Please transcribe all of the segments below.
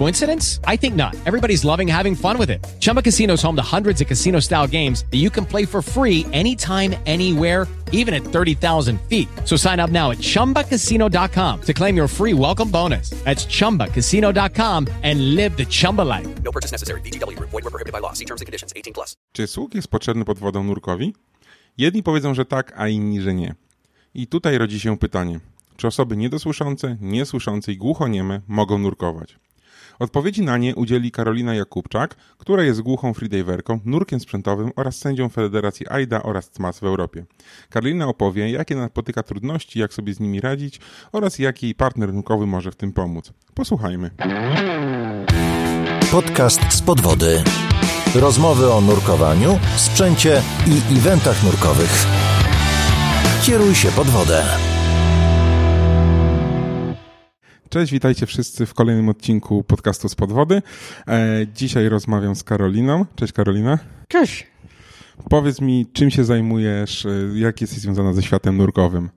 Coincidence? I think not. Everybody's loving having fun with it. Chumba Casino is home to hundreds of casino style games that you can play for free anytime, anywhere, even at 30,000 feet. So sign up now at chumbacasino.com to claim your free welcome bonus. That's chumbacasino.com and live the Chumba life. No purchase necessary. VGW Group. Void were prohibited by law. See terms and conditions. 18 plus. Czy słuch jest potrzebny pod wodą nurkowi? Jedni powiedzą, że tak, a inni, że nie. I tutaj rodzi się pytanie. Czy osoby niedosłyszące, niesłyszące i głuchonieme mogą nurkować? Odpowiedzi na nie udzieli Karolina Jakubczak, która jest głuchą freediverką, nurkiem sprzętowym oraz sędzią Federacji AIDA oraz CMAS w Europie. Karolina opowie, jakie napotyka trudności, jak sobie z nimi radzić oraz jak jej partner nurkowy może w tym pomóc. Posłuchajmy. Podcast z podwody. Rozmowy o nurkowaniu, sprzęcie i eventach nurkowych. Kieruj się pod wodę. Cześć, witajcie wszyscy w kolejnym odcinku podcastu z podwody. E, dzisiaj rozmawiam z Karoliną. Cześć Karolina. Cześć. Powiedz mi, czym się zajmujesz, e, jak jesteś związana ze światem nurkowym?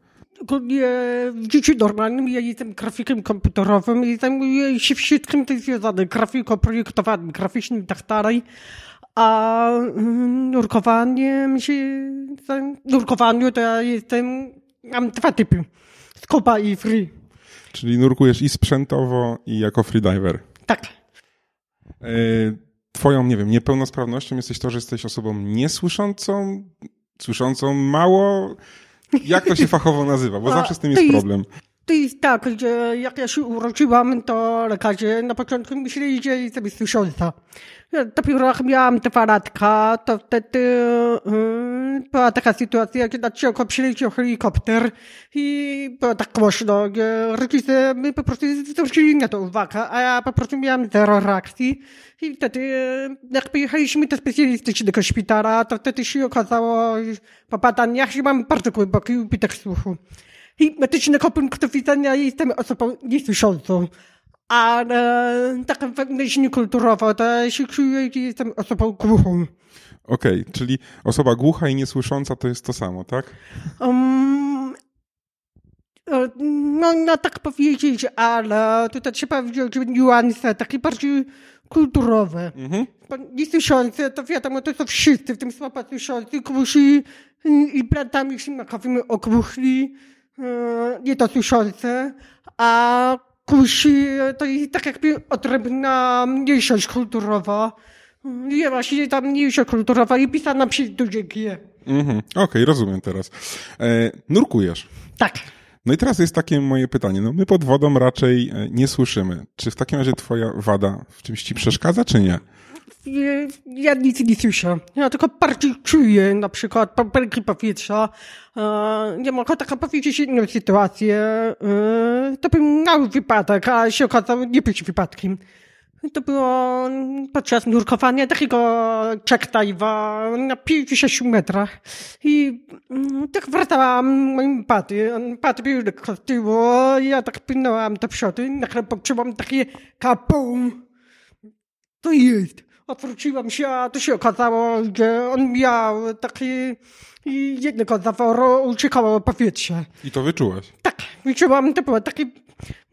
W życiu normalnym ja jestem grafikiem komputerowym i zajmuję się wszystkim tym związanym. Grafiką, projektowaniem graficznym i tak dalej. A mm, nurkowaniem się... Nurkowaniu to ja jestem... Mam dwa typy. Scopa i free. Czyli nurkujesz i sprzętowo, i jako freediver. Tak. E, Twoją, nie wiem, niepełnosprawnością jesteś to, że jesteś osobą niesłyszącą, słyszącą mało. Jak to się fachowo nazywa? Bo A, zawsze z tym jest jest- problem. Jest tak, że jak ja się urodziłam, to lekarze na początku myśleli, że jestem słysząca. Ja Dopiero jak miałam dwa latka, to wtedy yy, była taka sytuacja, że nad ciągiem przyleciał helikopter i było tak głośno, że rodzice my po prostu zwrócili na to uwagę, a ja po prostu miałam zero reakcji. I wtedy, yy, jak pojechaliśmy do specjalistycznego szpitala, to wtedy się okazało po badaniach, że mam bardzo głęboki ubytek słuchu. I medycznego punktu widzenia jestem osobą niesłyszącą. Ale tak wewnętrznie kulturowo to ja się czuję, że jestem osobą głuchą. Okej, czyli osoba głucha i niesłysząca to jest to samo, tak? Um, e, no, no tak powiedzieć, ale tutaj trzeba wziąć niuanse takie bardziej kulturowe. Mhm. Bo niesłyszący, to wiadomo, to są wszyscy, w tym słabo słyszący, głusi i brandami szymakowymi ogłuchli, y, niedosłyszące, a głusi to jest tak jakby odrębna mniejszość kulturowa. I właśnie ta mniejszość kulturowa i pisana przez duże G. Mhm. Okej, rozumiem teraz. E, nurkujesz. Tak. No i teraz jest takie moje pytanie. No my pod wodą raczej e, nie słyszymy. Czy w takim razie twoja wada w czymś ci przeszkadza, czy nie? Ja, nic nie słyszę. Ja tylko bardziej czuję na przykład pępelki powietrza. Nie mogę tak powiedzieć inną sytuację. E, to był mały wypadek, a się okazało nie być wypadkiem. To było podczas nurkowania takiego check dive'a na 56 metrach. I mm, tak wracałam moim paty. On Pat był lekko z tyłu, ja tak płynęłam do przodu. Nagle poczułam takie kapum. To jest. Odwróciłam się, a to się okazało, że on miał taki i jednego zaworu uciekało powietrze. I to wyczułaś. Tak, wyczułam, to było taki,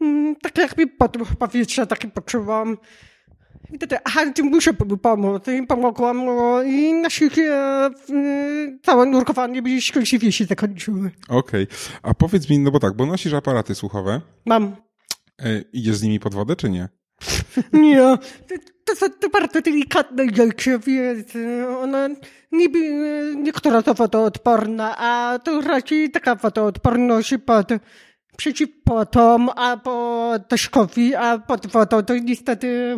mm, tak jakby podmuch powietrza, taki poczułam. I wtedy, aha, tym muszę mu pomóc. I pomogłam mu i na szczęście e, całe nurkowanie by szczęśliwie się zakończyło. Okej. A powiedz mi, no bo tak, bo nosisz aparaty słuchowe. Mam. E, idziesz z nimi pod wodę, czy nie? Nie, to, to są to bardzo delikatne rzeczy, więc e, ona niby e, niektóra to wodoodporna, a to raczej taka wodoodporność pod przeciwpotom, a po deszczowi, a pod wodą to niestety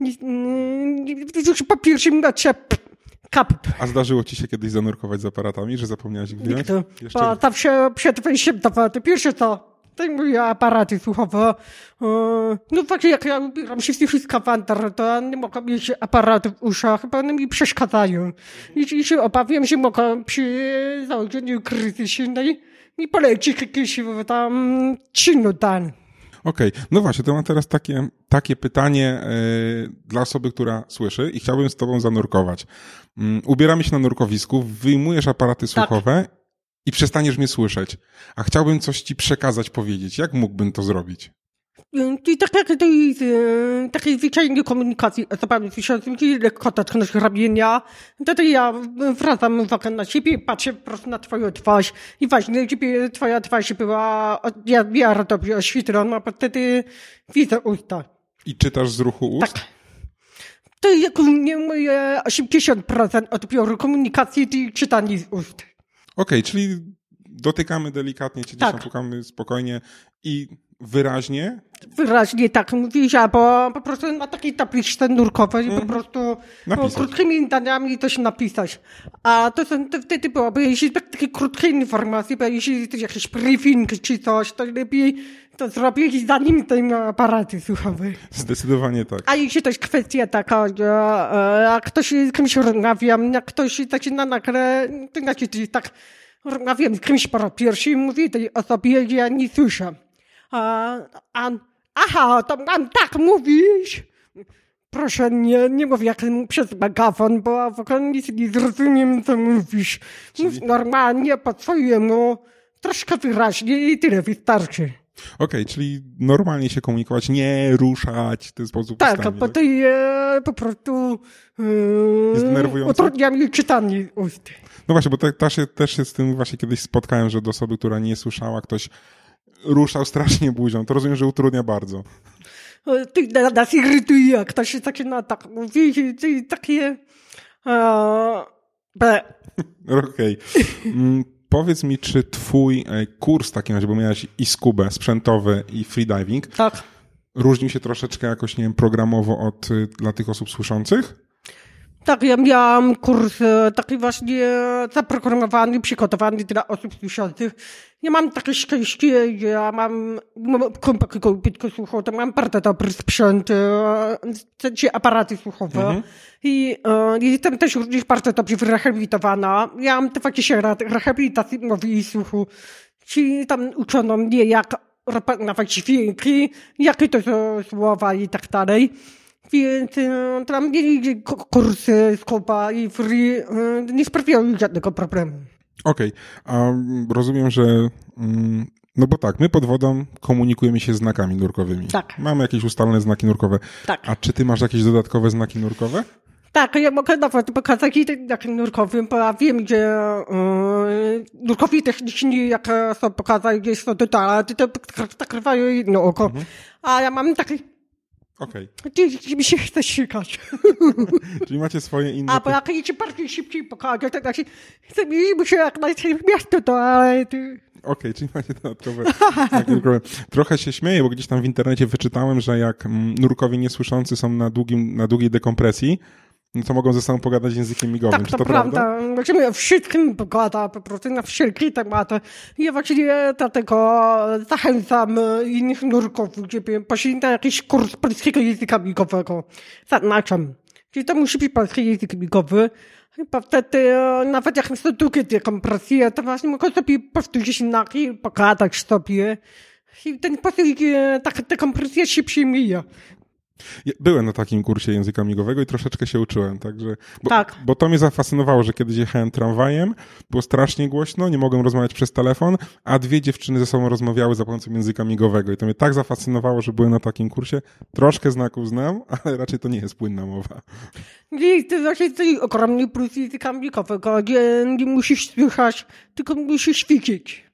ni- mm, już po pierwszym metrze p- Kaput. A zdarzyło ci się kiedyś zanurkować z aparatami, że zapomniałaś ich wyjąć? Nigdy. Jeszcze Bo zawsze przed wejściem do wody, pierwsze co, zdejmuję aparaty słuchowe. E, No właśnie jak ja ubieram się w skawander, to nie mogę mieć aparatu w uszach, bo one mi przeszkadzają. I, i się obawiam, że mogę przy założeniu kryzysyjnej mi polecić jakiś tam czynodan. Okej, no właśnie, to mam teraz takie, takie pytanie e, dla osoby, która słyszy i chciałbym z tobą zanurkować. Mm, ubieramy się na nurkowisku, wyjmujesz aparaty słuchowe i przestaniesz mnie słyszeć, a chciałbym coś ci przekazać, powiedzieć. Jak mógłbym to zrobić? Czyli tak jak tej, e, takiej zwyczajnej komunikacji z osobami słyszącymi, czyli lekko dotknąć ramienia, wtedy ja wracam uwagę na siebie, patrzę po prostu na twoją twarz i właśnie, twoja twarz była ja- w miarę dobrze oświetlona, bo wtedy widzę usta. I czytasz z ruchu ust? Tak. To jak u mnie moje 80% odbioru komunikacji to czytanie z ust. Okej, czyli dotykamy delikatnie, czy gdzieś Tak. tam pukamy spokojnie i wyraźnie. wyraźnie tak mówisz, albo po prostu na takiej tabliczce nurkowej po prostu no, krótkimi zdaniami coś napisać. A to, są, to wtedy byłoby, jeśli tak, takie krótkie informacje, bo jeśli to jakiś briefing czy coś, to lepiej to zrobić zanim ten aparaty słuchowe. Zdecydowanie tak. A jeśli to jest kwestia taka, że e, jak ktoś z kimś rozmawiam, jak ktoś zaczyna nagle, to znaczy tak, rozmawiam z kimś po raz pierwszy i mówię tej osobie, że ja nie słyszę. A, a, aha, to mam tak mówisz. Proszę nie, nie mów jak przez megafon, bo w ogóle nic nie zrozumiem, co mówisz. Mów normalnie, po swojemu, troszkę wyraźnie i tyle wystarczy. Okej, czyli normalnie się komunikować, nie ruszać w ten sposób Tak, ustami, bo to e, po prostu Jest e, denerwujące? utrudnia mi czytanie ust. No właśnie, bo te, też, się, też się z tym właśnie kiedyś spotkałem, że do osoby, która nie słyszała, ktoś ruszał strasznie buzią. To rozumiem, że utrudnia bardzo. Ty na- nas irytuje, jak ktoś zaczyna tak mówić, i ty takie... Be. Okej. Mm, Powiedz mi, czy twój e, kurs w takim razie, bo miałeś i skubę, sprzętowy i freediving, Tak. różnił się troszeczkę jakoś, nie wiem, programowo od, y, dla tych osób słyszących? Tak, ja miałam kurs e, taki właśnie zaprogramowany, przygotowany dla osób słyszących. Ja mam takie szczęście, ja mam, mam kompa takiego ubytku słuchu, to mam bardzo dobry sprzęt, e, w sensie aparaty słuchowe. I e, jestem też również bardzo dobrze wyrehabilitowana. Ja mam 20 lat rehabilitacji mowy i słuchu. Czyli tam uczono mnie, jak rozpoznawać dźwięki, jakie to są słowa i tak dalej. Więc e, tam mieli kursy z kopa i free, e, nie sprawiało mi żadnego problemu. Okej, a mm, rozumiem, że. Mm, no bo tak, my pod wodą komunikujemy się znakami nurkowymi. Tak. Mamy jakieś ustalone znaki nurkowe. Tak. A czy ty masz jakieś dodatkowe znaki nurkowe? Tak, ja mogę nawet pokazać i takim nurkowym, bo ja wiem, że e, nurkowi techniczni, jak są pokazać gdzieś są detale, to tak zakrywają jedno oko. A ja mam taki, Okej. gdzie mi się chce sikać. Czyli macie swoje inne. A bo jak jedzie bardziej szybciej pokażę, to znaczy, chce mi się jak najszybciej w miasto toalety. Okej, czyli macie dodatkowe nurkowe. Trochę się śmieję, bo gdzieś tam w internecie wyczytałem, że jak mm, nurkowie niesłyszący są na, długim, na długiej dekompresji, no to mogą ze sobą pogadać językiem migowym. Tak, Czy to, prawda. Właściwie o wszystkim pogada, po prostu na wszelkie tematy. Ja właściwie dlatego zachęcam innych nurków, żeby poszli na jakiś kurs polskiego języka migowego. Zaznaczam. Czyli to musi być polski język migowy. Chyba wtedy, e, nawet jak są długie dekompresje, to właśnie mogą sobie powtórzyć znaki, pogadać sobie. I ten sposób e, taka dekompresja szybciej mija. Byłem na takim kursie języka migowego i troszeczkę się uczyłem, także. Bo, Tak. bo to mnie zafascynowało, że kiedyś jechałem tramwajem, było strasznie głośno, nie mogłem rozmawiać przez telefon, a dwie dziewczyny ze sobą rozmawiały za pomocą języka migowego. I to mnie tak zafascynowało, że byłem na takim kursie. Troszkę znaków znam, ale raczej to nie jest płynna mowa. I to właśnie jest ogromny plus języka migowego, gdzie nie musisz słychać, tylko musisz widzieć.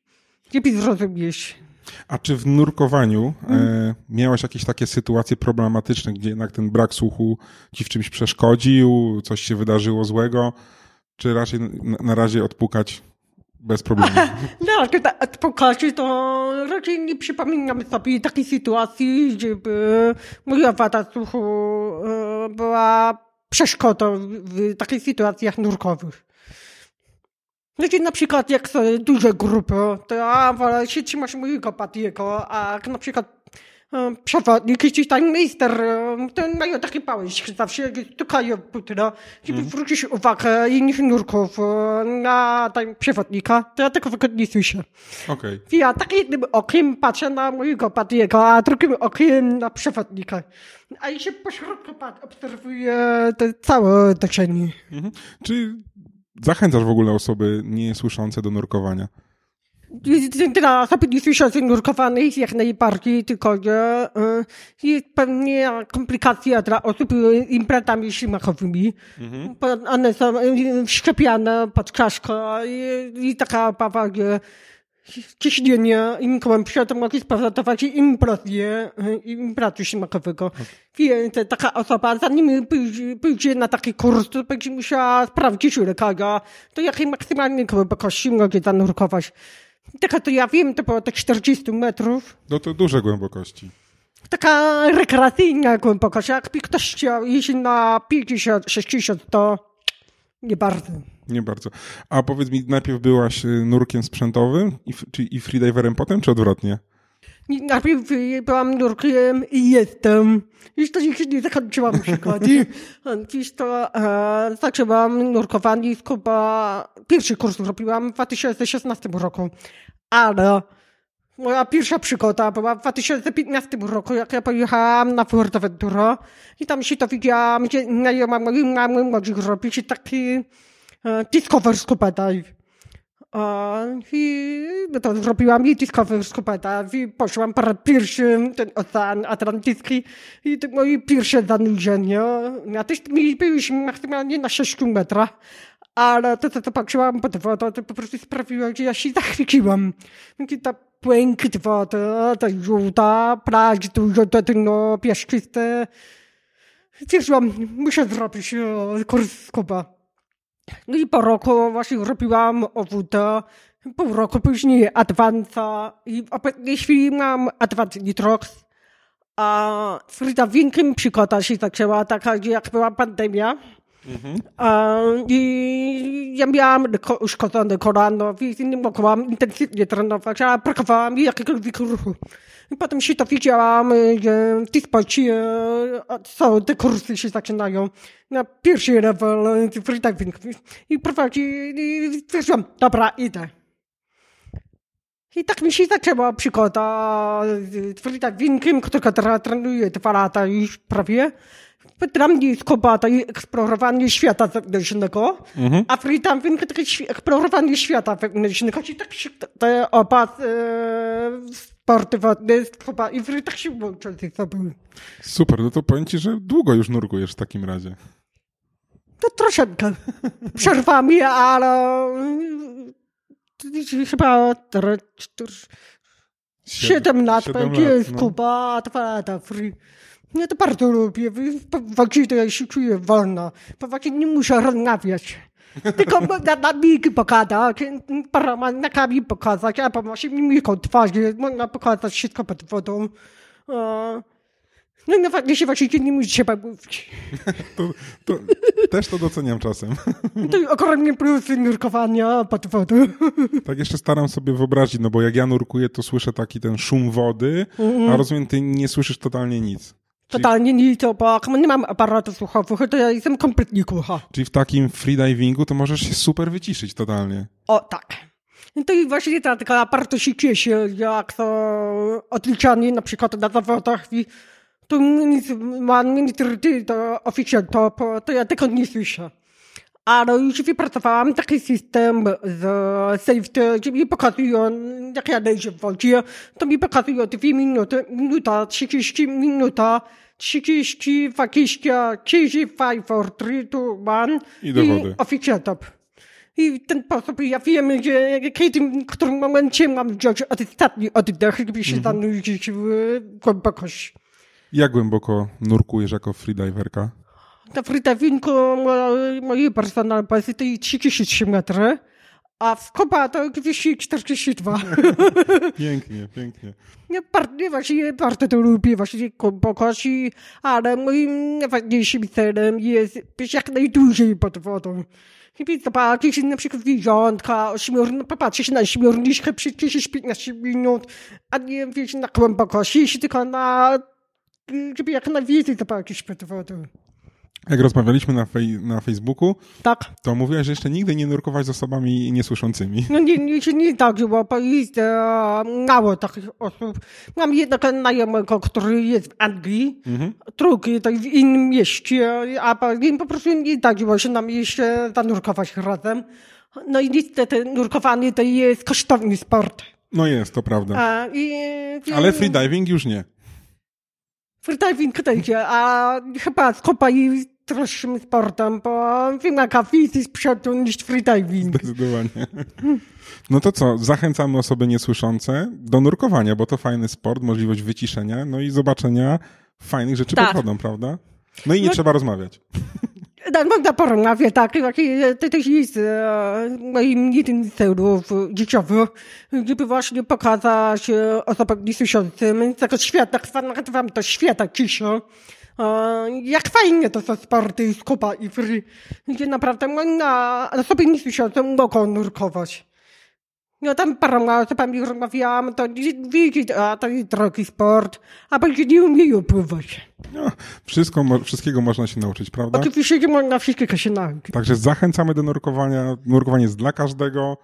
Żeby zrozumieć. A czy w nurkowaniu Mm. e, miałaś jakieś takie sytuacje problematyczne, gdzie jednak ten brak słuchu ci w czymś przeszkodził, coś się wydarzyło złego, czy raczej na, na razie odpukać bez problemu? No, od pokazu to raczej nie przypominam sobie takiej sytuacji, żeby moja wada słuchu e, była przeszkodą w, w takich sytuacjach nurkowych. Znaczy na przykład jak są duże grupy, to ja wolę się trzymać mojego patiego, a jak na przykład e, przewodnik, jakiś tam minister, e, to mają takie pałeczki zawsze, stukają butyna, żeby zwrócić uwagę innych nurków e, na tam przewodnika, to ja tego wygodnie słyszę. Okej. Ja tak jednym okiem patrzę na mojego patiego, a drugim okiem na przewodnika. A i się pośrodku pat- obserwuję to całe otoczenie. Mhm. Czy zachęcasz w ogóle osoby niesłyszące do nurkowania? Dla osoby niesłyszących nurkowanych jak najbardziej, tylko że y, jest pewnie komplikacja dla osób z implantami ślimakowymi. Bo One są y, wszczepiane pod czaszkę i, i taka obawa, że ciśnienie im głębsze to mogą spowodować implozję y, implantu ślimakowego. Więc taka osoba, zanim pójdzie, na taki kurs, to będzie musiała sprawdzić u lekarza, do jakiej maksymalnej głębokości może zanurkować. Taka to ja wiem, to było tak 40 metrów. No to duże głębokości. Taka rekreacyjna głębokość. Jakby ktoś chciał iść na 50, 60, to nie bardzo. Nie bardzo. A powiedz mi, najpierw byłaś y, nurkiem sprzętowym i, czy, i freediverem potem, czy odwrotnie? Najpierw y, byłam nurkiem i jestem. Już to nigdy nie zakończyłam przykłady. Dziś to e, zaczęłam nurkowanie Kuba. Pierwszy kurs robiłam w 2016 roku. Ale moja pierwsza przygoda była w 2015 roku, jak ja pojechałam na Fuerteventura i tam się dowiedziałam, że znajoma mojej mamy może robić taki e, discover. A, I to zrobiłam i Discovery Scuba i poszłam po raz pierwszy ten Ocean Atlantycki i to moje pierwsze zanurzenie. Ja też byliśmy maksymalnie na 6 metrach, ale to, co zobaczyłam pod wodą, to po prostu sprawiło, że ja się zachwyciłam. Takie ta błękit wody, ta żółta, plaż dużo, to dno piaszczyste. Stwierdziłam, muszę zrobić e, kurs Scuba. No i po roku właśnie robiłam OWD, pół roku później Advanza i w obecnej chwili mam Advanced Nitrox. A z Frida przygoda się zaczęła taka, jak była pandemia. A, I ja miałam ko- uszkodzone kolano, więc nie mogłam intensywnie trenować, a brakowało mi jakiegokolwiek ruchu. I potem się dowiedziałam, że w Dispocie są te kursy się zaczynają na pierwszy level freediving. I prowadzi, i stwierdziłam, dobra, idę. I tak mi się zaczęła przygoda z freedivingiem, którego teraz trenuję dwa lata już prawie. Dla mnie jest kobata i eksplorowanie świata zewnętrznego, a freediving to jest eksplorowanie świata wewnętrznego. I tak się te oba e, sporty wodne chyba i free tak się łączą ze sobą. Super, no to powiem ci, że długo już nurkujesz w takim razie. To troszeczkę. Przerwami, ale y, chyba cztery- cztery- siedem lat siedem będzie lat, z no. Kuba, a dwa lata free. Ja to bardzo lubię. Właśnie to ja się czuję wolno. Bo właśnie nie muszę rozmawiać. Tylko na, na migi pokazać, paroma znakami pokazać, albo właśnie mimiką twarzy, można pokazać wszystko pod wodą. No i nawet się właśnie nie musi trzeba mówić. To, to, też to doceniam czasem. To ogromnie plusy nurkowania pod wodą. Tak jeszcze staram sobie wyobrazić, no bo jak ja nurkuję, to słyszę taki ten szum wody, a rozumiem, ty nie słyszysz totalnie nic. Totalnie nie to, bo nie mam aparatu słuchowego, to ja jestem kompletnie głucha. Czyli w takim freedivingu to możesz się super wyciszyć totalnie. O, tak. No to i właśnie dlatego bardzo się cieszę, jak to odliczanie na przykład na zawodach i to ma minister to oficjalnie, to, to ja tego nie słyszę. Ale już wypracowałam taki system z safety, gdzie mi pokazują, jak ja leżę w wodzie, to mi pokazują 2 minuty, minuta, 30 minuta, 30, 20, 35, 4, 3, 2, 1 I do wody. oficjalnie. I w ten sposób ja wiem, że kiedy, w którym momencie mam wziąć ostatni oddech, żeby się zanurzyć w głębokość. Jak głęboko nurkujesz jako freediverka? Na freedivingu mojej personal bazy to jest 33 metry, A w kopa to 242. Pięknie, pięknie. Nie, bardzo, właśnie bardzo to lubię, właśnie kokosi, ale moim najważniejszym celem jest być jak najdłużej pod wodą. I zobaczyć na przykład zwierzątka, ośmiorn- popatrzeć na ośmiorniczkę przez 10-15 minut, a nie wiesz na głębokości, tylko na żeby jak najwięcej zobaczyć pod wodą. Jak rozmawialiśmy na, fej- na Facebooku, Tak. to mówiłaś, że jeszcze nigdy nie nurkować z osobami niesłyszącymi. No nie, nie, się nie tak, bo bo jest e, mało takich osób. Mam jednego znajomego, który jest w Anglii, drugi to w innym mieście, a po- prostu nie zdarzyło się nam jeszcze zanurkować razem. No i niestety nurkowanie to jest kosztowny sport. No jest, to prawda. A, i, Ale freediving już nie. Freediving też, a chyba skopa jest droższym sportem, bo wymaga wizy z przodu niż freediving. Zdecydowanie. No to co, zachęcamy osoby niesłyszące do nurkowania, bo to fajny sport, możliwość wyciszenia, no i zobaczenia fajnych rzeczy Tak. pod wodą, prawda? No i nie No- trzeba rozmawiać. Można porozmawiać, tak. To też jest moim jednym z celów dzieciowych, żeby właśnie pokazać e, osobom niesłyszącym tego świata, nazywam to świata cisza, e, jak fajnie to są sporty skupa i free, gdzie naprawdę można, osoby niesłyszące mogą nurkować. No tam paroma osobami rozmawiałam, to widzi, a to jest drogi sport, a będzie nie umieją pływać. No, wszystko, wszystkiego można się nauczyć, prawda? Oczywiście nie można wszystkiego się nauczyć. Także zachęcamy do nurkowania. Nurkowanie jest dla każdego.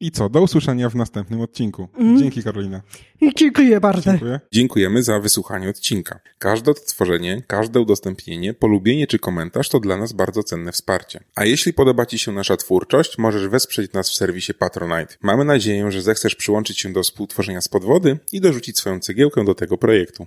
I co, do usłyszenia w następnym odcinku. Dzięki Karolina. I dziękuję bardzo. Dziękuję. Dziękujemy za wysłuchanie odcinka. Każde odtworzenie, każde udostępnienie, polubienie czy komentarz to dla nas bardzo cenne wsparcie. A jeśli podoba Ci się nasza twórczość, możesz wesprzeć nas w serwisie Patronite. Mamy nadzieję, że zechcesz przyłączyć się do współtworzenia z podwody i dorzucić swoją cegiełkę do tego projektu.